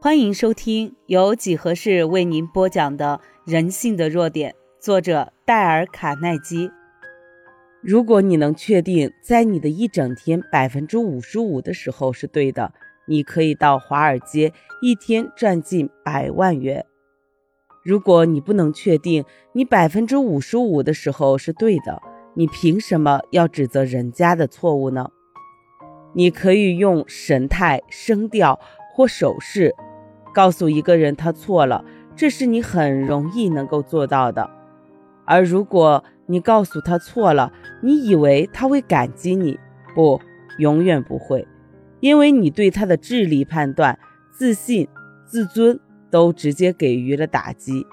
欢迎收听由几何式为您播讲的《人性的弱点》，作者戴尔·卡耐基。如果你能确定在你的一整天百分之五十五的时候是对的，你可以到华尔街一天赚进百万元。如果你不能确定你百分之五十五的时候是对的，你凭什么要指责人家的错误呢？你可以用神态、声调或手势。告诉一个人他错了，这是你很容易能够做到的。而如果你告诉他错了，你以为他会感激你？不，永远不会，因为你对他的智力判断、自信、自尊都直接给予了打击。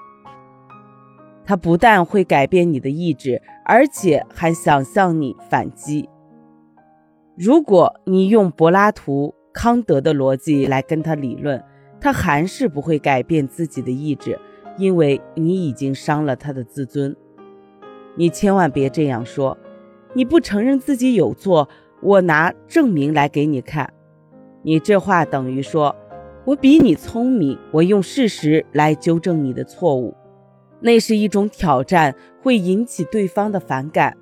他不但会改变你的意志，而且还想向你反击。如果你用柏拉图、康德的逻辑来跟他理论，他还是不会改变自己的意志，因为你已经伤了他的自尊。你千万别这样说，你不承认自己有错，我拿证明来给你看。你这话等于说，我比你聪明，我用事实来纠正你的错误。那是一种挑战，会引起对方的反感。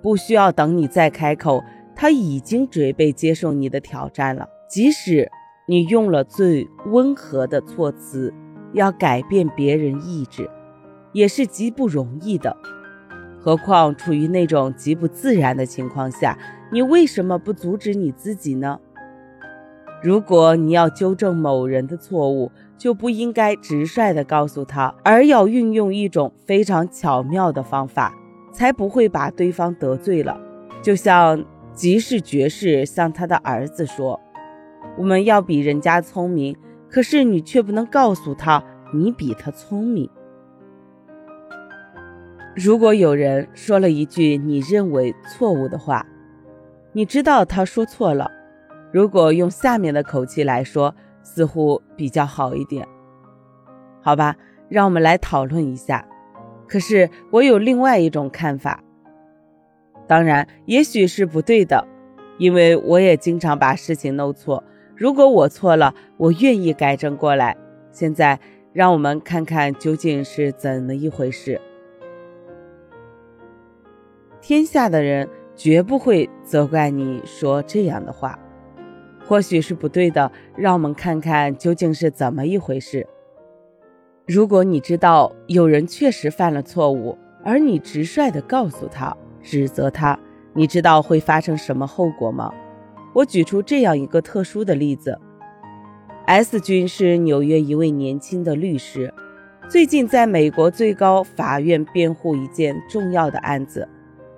不需要等你再开口，他已经准备接受你的挑战了，即使。你用了最温和的措辞，要改变别人意志，也是极不容易的。何况处于那种极不自然的情况下，你为什么不阻止你自己呢？如果你要纠正某人的错误，就不应该直率地告诉他，而要运用一种非常巧妙的方法，才不会把对方得罪了。就像吉士爵士向他的儿子说。我们要比人家聪明，可是你却不能告诉他你比他聪明。如果有人说了一句你认为错误的话，你知道他说错了。如果用下面的口气来说，似乎比较好一点。好吧，让我们来讨论一下。可是我有另外一种看法，当然也许是不对的，因为我也经常把事情弄错。如果我错了，我愿意改正过来。现在，让我们看看究竟是怎么一回事。天下的人绝不会责怪你说这样的话，或许是不对的。让我们看看究竟是怎么一回事。如果你知道有人确实犯了错误，而你直率的告诉他、指责他，你知道会发生什么后果吗？我举出这样一个特殊的例子：S 君是纽约一位年轻的律师，最近在美国最高法院辩护一件重要的案子。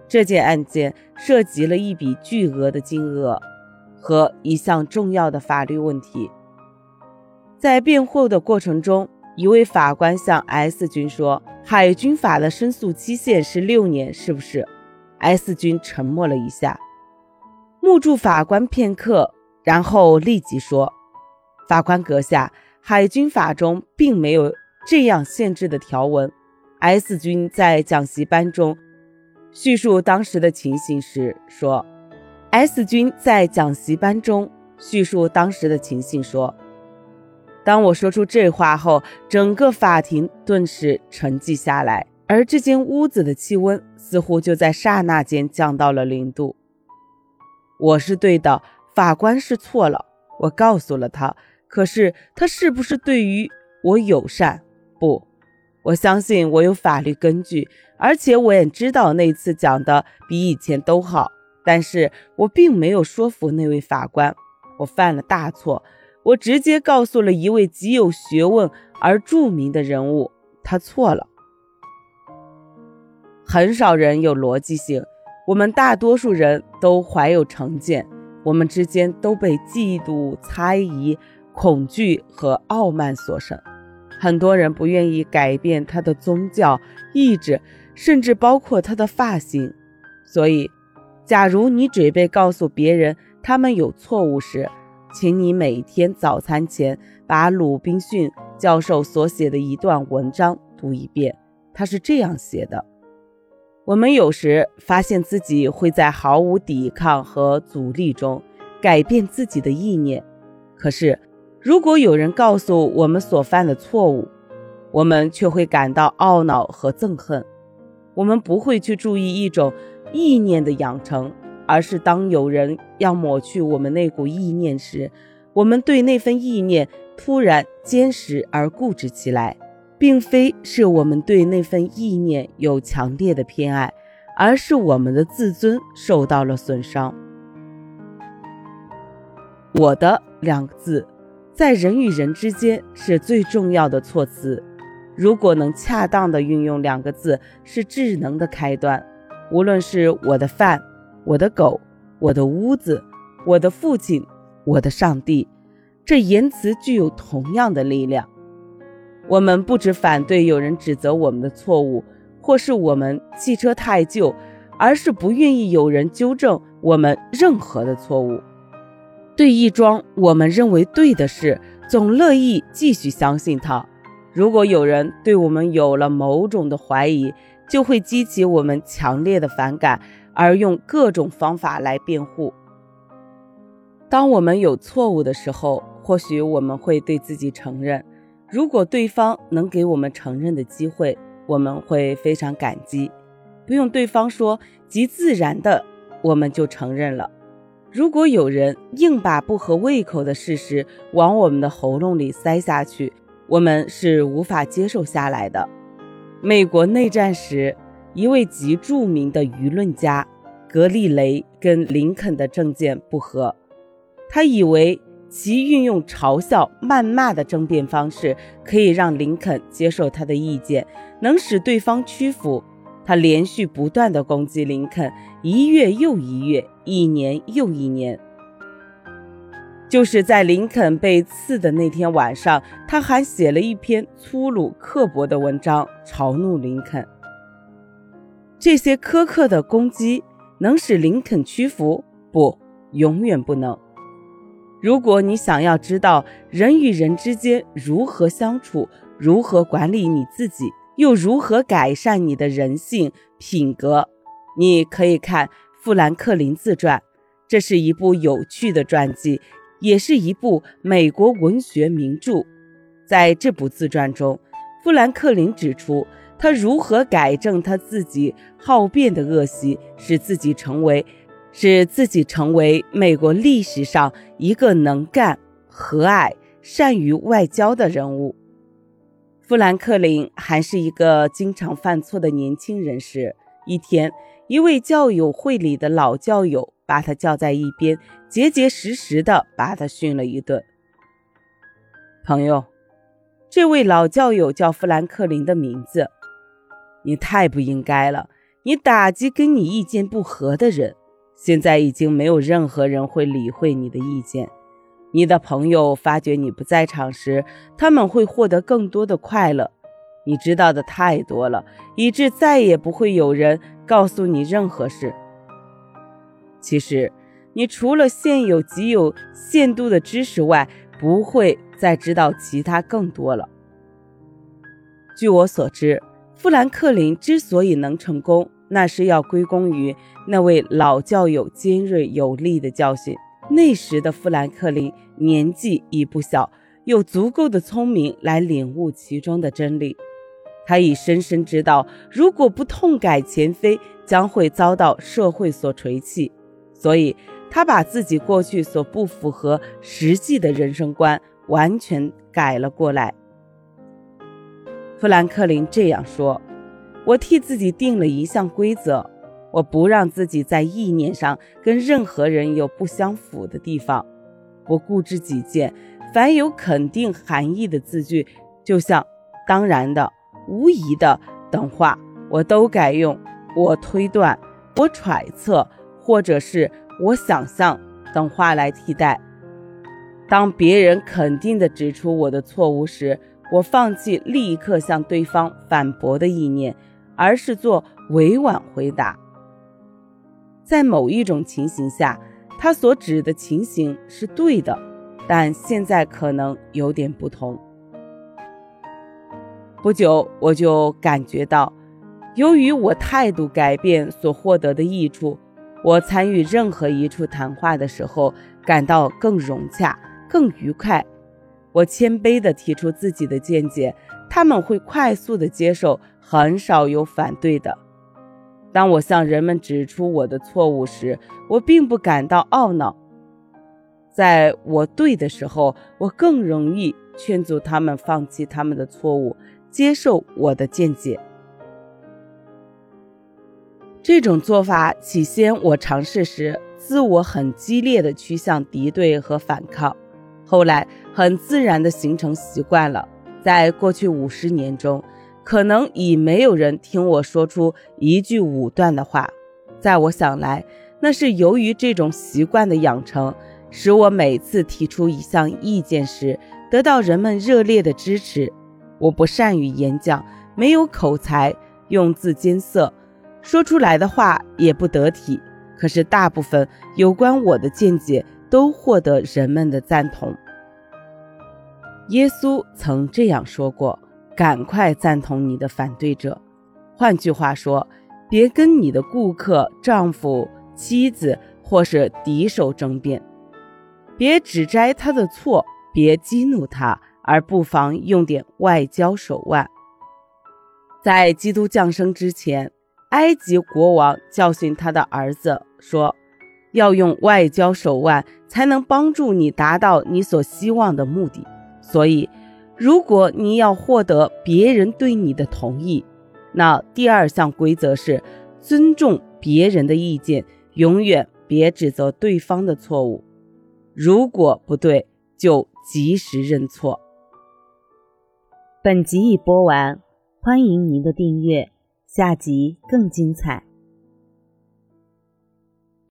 这件案件涉及了一笔巨额的金额和一项重要的法律问题。在辩护的过程中，一位法官向 S 君说：“海军法的申诉期限是六年，是不是？”S 君沉默了一下。目住法官片刻，然后立即说：“法官阁下，海军法中并没有这样限制的条文。”S 君在讲习班中叙述当时的情形时说：“S 君在讲习班中叙述当时的情形说，当我说出这话后，整个法庭顿时沉寂下来，而这间屋子的气温似乎就在刹那间降到了零度。”我是对的，法官是错了。我告诉了他，可是他是不是对于我友善？不，我相信我有法律根据，而且我也知道那次讲的比以前都好。但是我并没有说服那位法官，我犯了大错。我直接告诉了一位极有学问而著名的人物，他错了。很少人有逻辑性。我们大多数人都怀有成见，我们之间都被嫉妒、猜疑、恐惧和傲慢所胜。很多人不愿意改变他的宗教意志，甚至包括他的发型。所以，假如你准备告诉别人他们有错误时，请你每天早餐前把鲁滨逊教授所写的一段文章读一遍。他是这样写的。我们有时发现自己会在毫无抵抗和阻力中改变自己的意念，可是，如果有人告诉我们所犯的错误，我们却会感到懊恼和憎恨。我们不会去注意一种意念的养成，而是当有人要抹去我们那股意念时，我们对那份意念突然坚实而固执起来，并非是我们对那份意念有强烈的偏爱，而是我们的自尊受到了损伤。我的两个字，在人与人之间是最重要的措辞。如果能恰当的运用两个字，是智能的开端。无论是我的饭、我的狗、我的屋子、我的父亲、我的上帝，这言辞具有同样的力量。我们不只反对有人指责我们的错误，或是我们汽车太旧，而是不愿意有人纠正我们任何的错误。对一桩我们认为对的事，总乐意继续相信它。如果有人对我们有了某种的怀疑，就会激起我们强烈的反感，而用各种方法来辩护。当我们有错误的时候，或许我们会对自己承认。如果对方能给我们承认的机会，我们会非常感激。不用对方说，极自然的，我们就承认了。如果有人硬把不合胃口的事实往我们的喉咙里塞下去，我们是无法接受下来的。美国内战时，一位极著名的舆论家格利雷跟林肯的政见不合，他以为其运用嘲笑、谩骂的争辩方式可以让林肯接受他的意见，能使对方屈服。他连续不断地攻击林肯，一月又一月，一年又一年。就是在林肯被刺的那天晚上，他还写了一篇粗鲁刻薄的文章，嘲弄林肯。这些苛刻的攻击能使林肯屈服？不，永远不能。如果你想要知道人与人之间如何相处，如何管理你自己，又如何改善你的人性品格，你可以看《富兰克林自传》，这是一部有趣的传记。也是一部美国文学名著。在这部自传中，富兰克林指出他如何改正他自己好辩的恶习，使自己成为使自己成为美国历史上一个能干、和蔼、善于外交的人物。富兰克林还是一个经常犯错的年轻人时，一天，一位教友会里的老教友。把他叫在一边，结结实实的把他训了一顿。朋友，这位老教友叫富兰克林的名字，你太不应该了！你打击跟你意见不合的人，现在已经没有任何人会理会你的意见。你的朋友发觉你不在场时，他们会获得更多的快乐。你知道的太多了，以致再也不会有人告诉你任何事。其实，你除了现有极有限度的知识外，不会再知道其他更多了。据我所知，富兰克林之所以能成功，那是要归功于那位老教友尖锐有力的教训。那时的富兰克林年纪已不小，有足够的聪明来领悟其中的真理。他已深深知道，如果不痛改前非，将会遭到社会所垂弃。所以，他把自己过去所不符合实际的人生观完全改了过来。富兰克林这样说：“我替自己定了一项规则，我不让自己在意念上跟任何人有不相符的地方。我固执己见，凡有肯定含义的字句，就像‘当然的’‘无疑的’等话，我都改用‘我推断’‘我揣测’。”或者是我想象等话来替代。当别人肯定地指出我的错误时，我放弃立刻向对方反驳的意念，而是做委婉回答。在某一种情形下，他所指的情形是对的，但现在可能有点不同。不久，我就感觉到，由于我态度改变所获得的益处。我参与任何一处谈话的时候，感到更融洽、更愉快。我谦卑地提出自己的见解，他们会快速的接受，很少有反对的。当我向人们指出我的错误时，我并不感到懊恼。在我对的时候，我更容易劝阻他们放弃他们的错误，接受我的见解。这种做法起先我尝试时，自我很激烈的趋向敌对和反抗，后来很自然的形成习惯了。在过去五十年中，可能已没有人听我说出一句武断的话。在我想来，那是由于这种习惯的养成。使我每次提出一项意见时，得到人们热烈的支持。我不善于演讲，没有口才，用字艰涩，说出来的话也不得体。可是大部分有关我的见解都获得人们的赞同。耶稣曾这样说过：“赶快赞同你的反对者。”换句话说，别跟你的顾客、丈夫、妻子或是敌手争辩。别指摘他的错，别激怒他，而不妨用点外交手腕。在基督降生之前，埃及国王教训他的儿子说：“要用外交手腕，才能帮助你达到你所希望的目的。所以，如果你要获得别人对你的同意，那第二项规则是尊重别人的意见，永远别指责对方的错误。”如果不对，就及时认错。本集已播完，欢迎您的订阅，下集更精彩。